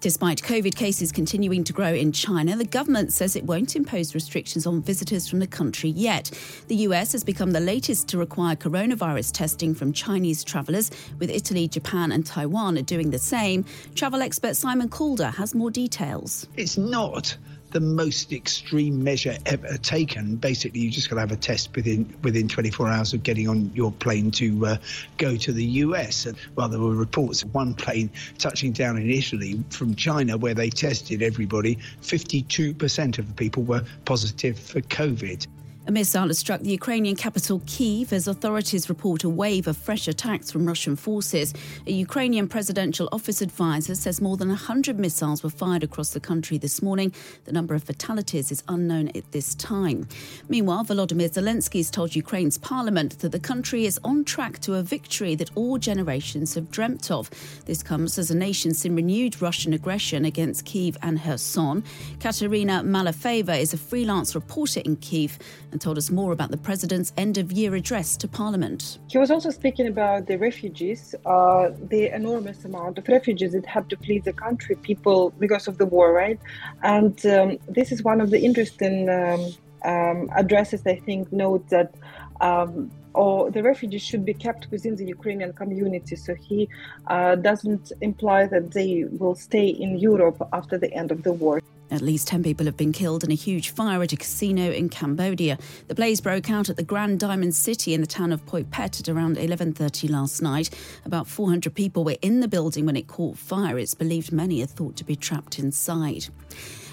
Despite COVID cases continuing to grow in China, the government says it won't impose restrictions on visitors from the country yet. The US has become the latest to require coronavirus testing from Chinese travellers, with Italy, Japan, and Taiwan are doing the same. Travel expert Simon Calder has more details. It's not the most extreme measure ever taken. Basically, you just got to have a test within within 24 hours of getting on your plane to uh, go to the US. And well, there were reports of one plane touching down in Italy from China where they tested everybody. 52% of the people were positive for COVID. A missile has struck the Ukrainian capital Kiev as authorities report a wave of fresh attacks from Russian forces. A Ukrainian presidential office advisor says more than 100 missiles were fired across the country this morning. The number of fatalities is unknown at this time. Meanwhile, Volodymyr Zelensky has told Ukraine's parliament that the country is on track to a victory that all generations have dreamt of. This comes as a nation seen renewed Russian aggression against Kiev and Kherson. Katerina Malafeva is a freelance reporter in Kiev told us more about the president's end of year address to parliament. He was also speaking about the refugees, uh, the enormous amount of refugees that have to flee the country, people because of the war, right? And um, this is one of the interesting um, um, addresses, I think, note that. Um, or the refugees should be kept within the Ukrainian community. So he uh, doesn't imply that they will stay in Europe after the end of the war. At least 10 people have been killed in a huge fire at a casino in Cambodia. The blaze broke out at the Grand Diamond City in the town of Poipet at around 11:30 last night. About 400 people were in the building when it caught fire. It's believed many are thought to be trapped inside.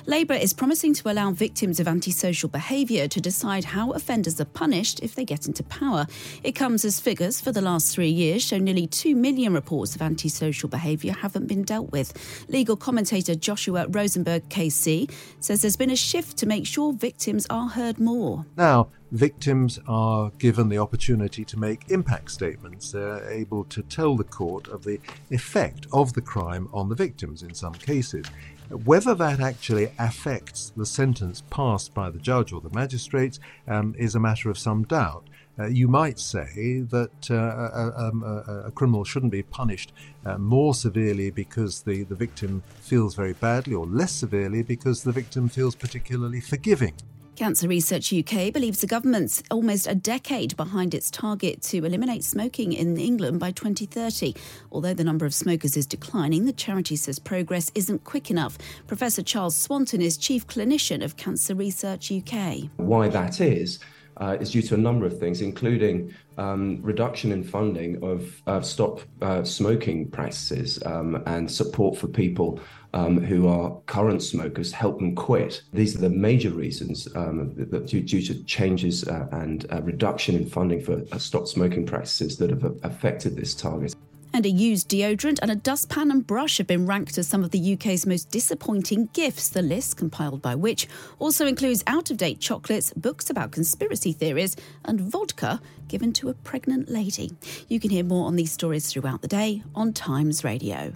Labour is promising to allow victims of antisocial behaviour to decide how offenders are punished if they get into power. It comes as figures for the last three years show nearly 2 million reports of antisocial behaviour haven't been dealt with. Legal commentator Joshua Rozenberg KC says there's been a shift to make sure victims are heard more. Now, victims are given the opportunity to make impact statements. They're able to tell the court of the effect of the crime on the victims in some cases. Whether that actually affects the sentence passed by the judge or the magistrates um, is a matter of some doubt. Uh, you might say that uh, a, um, a, a, criminal shouldn't be punished uh, more severely because the, the victim feels very badly, or less severely because the victim feels particularly forgiving. Cancer Research UK believes the government's almost a decade behind its target to eliminate smoking in England by 2030. Although the number of smokers is declining, the charity says progress isn't quick enough. Professor Charles Swanton is Chief Clinician of Cancer Research UK. Why that is, uh, is due to a number of things, including um, reduction in funding of uh, stop uh, smoking practices um, and support for people um, who are current smokers, help them quit. These are the major reasons um, that due, due, to changes uh, and uh, reduction in funding for uh, stop smoking practices that have affected this target and a used deodorant and a dustpan and brush have been ranked as some of the UK's most disappointing gifts. The list, compiled by which, also includes out of date chocolates, books about conspiracy theories, and vodka given to a pregnant lady. You can hear more on these stories throughout the day on Times Radio.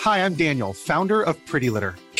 Hi, I'm Daniel, founder of Pretty Litter.